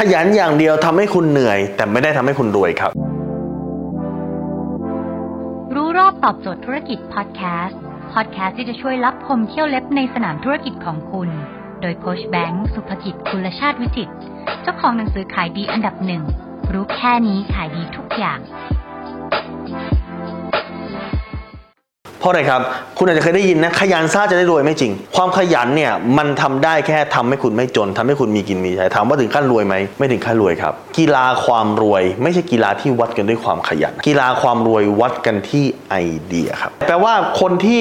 ขยันอย่างเดียวทำให้คุณเหนื่อย แต่ไม่ได้ทำให้คุณรวยครับ รู้รอบตอบโจทย์ธุรกิจพอดแคสต์พอดแคสต์ที่จะช่วยรับพมเที่ยวเล็บในสนามธุรกิจของคุณ โดยโคชแบงค์สุภกิจคุลชาติวิจิตเจ้าของหนังสือขายดีอันดับหนึ่งรู้แค่นี้ขายดีทุกอย่าง เพราะอะไรครับ คุณอาจจะเคยได้ยินนะขยันซ่าจะได้รวยไม่จริง ความขยันเนี่ยมันทำได้แค่ทำให้คุณไม่จนทำให้คุณมีกินมีใช้ถามว่าถึงขั้นรวยไหมไม่ถึงขั้นรวยครับ กีฬาความรวย ไม่ใช่กีฬาที่วัดกันด้วยความขยัน กีฬาความรวยวัดกันที่ไอเดียครับแปลว่าคนที่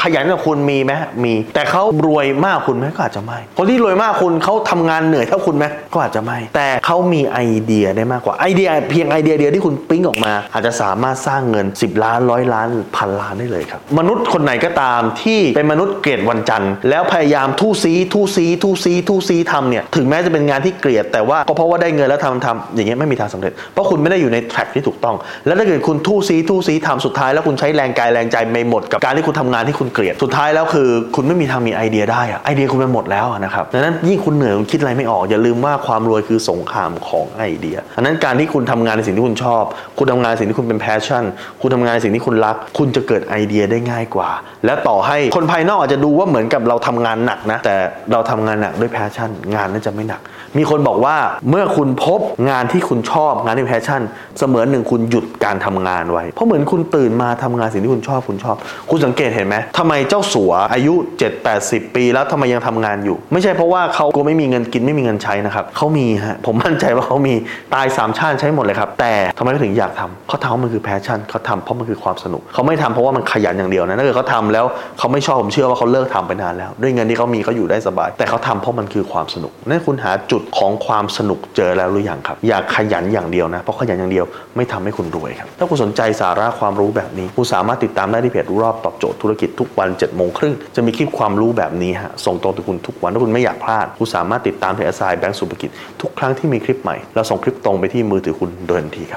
ขยันกับคุณมีไหมมี แต่เขารวยมากคุณไหมก็อาจจะไม่ คนที่รวยมากคุณเขาทำงานเหนื่อยเท่าคุณไหมก็อาจจะไม่ แต่เขามีไอเดียได้มากกว่าไอเดีย เพียงไอเดียเดียวที่คุณปิ๊งออกมา อาจจะสามารถสร้างเงิน 10 ล้านร้อยล้านพันล้านได้เลยครับมนุษย์คนไหนก็ตามที่เป็นมนุษย์เกลียดวันจันทร์แล้วพยายามทู่ซีทู่ซีทู่ซีทู่ซีทำเนี่ยถึงแม้จะเป็นงานที่เกลียด แต่ว่าก็เพราะว่าได้เงินแล้วทำทำอย่างเงี้ยไม่มีทางสำเร็จ เพราะคุณไม่ได้อยู่ในแทร็กที่ถูกต้อง แล้วถ้าเกิดคุณทู่ซีทู่ซีทำสุดท้ายแล้วคุณใช้แรงกายแรงใจไม่หมดกับการที่คุณทำงานที่คุณเกลียดสุดท้ายแล้วคือ คุณไม่มีทางมีไอเดียได้อะไอเดียคุณไปหมดแล้วนะครับดังนั้นยิ่งคุณเหนื่อยคุณคิดอะไรไม่ออกอย่าลืมว่าความรวยคือสงครามของไอเดียดังนั้นการที่คุณทำงานในสิ่งที่คุณชอบ คุณทำงานในสิ่งที่คุณเป็น passion คุณทำงานในสิ่งที่คุณรัก คุณจะเกิดไอเดียได้ง่ายกว่า และต่อให้คนภายนอกอาจจะดูว่าเหมือนกับเราทำงานหนักนะ แต่เราทำงานหนักด้วย passion งานนั้นจะไม่หนัก มีคนบอกว่าเมื่อคุณพบงานที่คุณชอบงานที่ passion เสมือนหนึ่งคุณหยุดการทำงานไว้ เพราะเหมือนคุณตื่นมาทำงานสิ่งที่คุณชอบคุณชอบ คุณสังเกตเห็นไหมทำไมเจ้าสัวอายุ 7 80 ปี แล้วทำไมยังทำงานอยู่ ไม่ใช่เพราะว่าเขากลัวไม่มีเงินกินไม่มีเงินใช้นะครับเขามีฮะผมมั่นใจว่าเขามีตายสามชาติใช้หมดเลยครับแต่ทำไมเขาถึงอยากทำเขาทำเพราะมันคือ passion เขาทำเพราะมันคือความสนุกเขาไม่ทำเพราะว่ามันขยันอย่างเดียวนะถ้าเกิดเขาทำแล้วเขาไม่ชอบผมเชื่อว่าเขาเลิกทำไปนานแล้ว ด้วยเงินที่เขามีเขาอยู่ได้สบาย แต่เขาทำเพราะมันคือความสนุกนั่นคุณหาจุดของความสนุกเจอแล้วหรือยังครับ อยากขยันอย่างเดียวนะเพราะขยันอย่างเดียวไม่ทำให้คุณรวยครับถ้าคุณสนใจสาระความรู้แบบนี้คุณสามารถติดตามได้ที่เพจรู้รอบตอบโจทย์ธุรกิจทุกวันเจ็ดโมงครึ่งจะมีคลิปความรู้แบบนี้ฮะส่งตรงถึงคุณทุกวันถ้าคุณไม่อยากพลาดคุณสามารถติดตามเพจอสไซแบงก์สุภกิจทุกครั้งที่มีคลิปใหม่เราส่งคลิปตรงไปที่มือถือคุณโดยทันทีครับ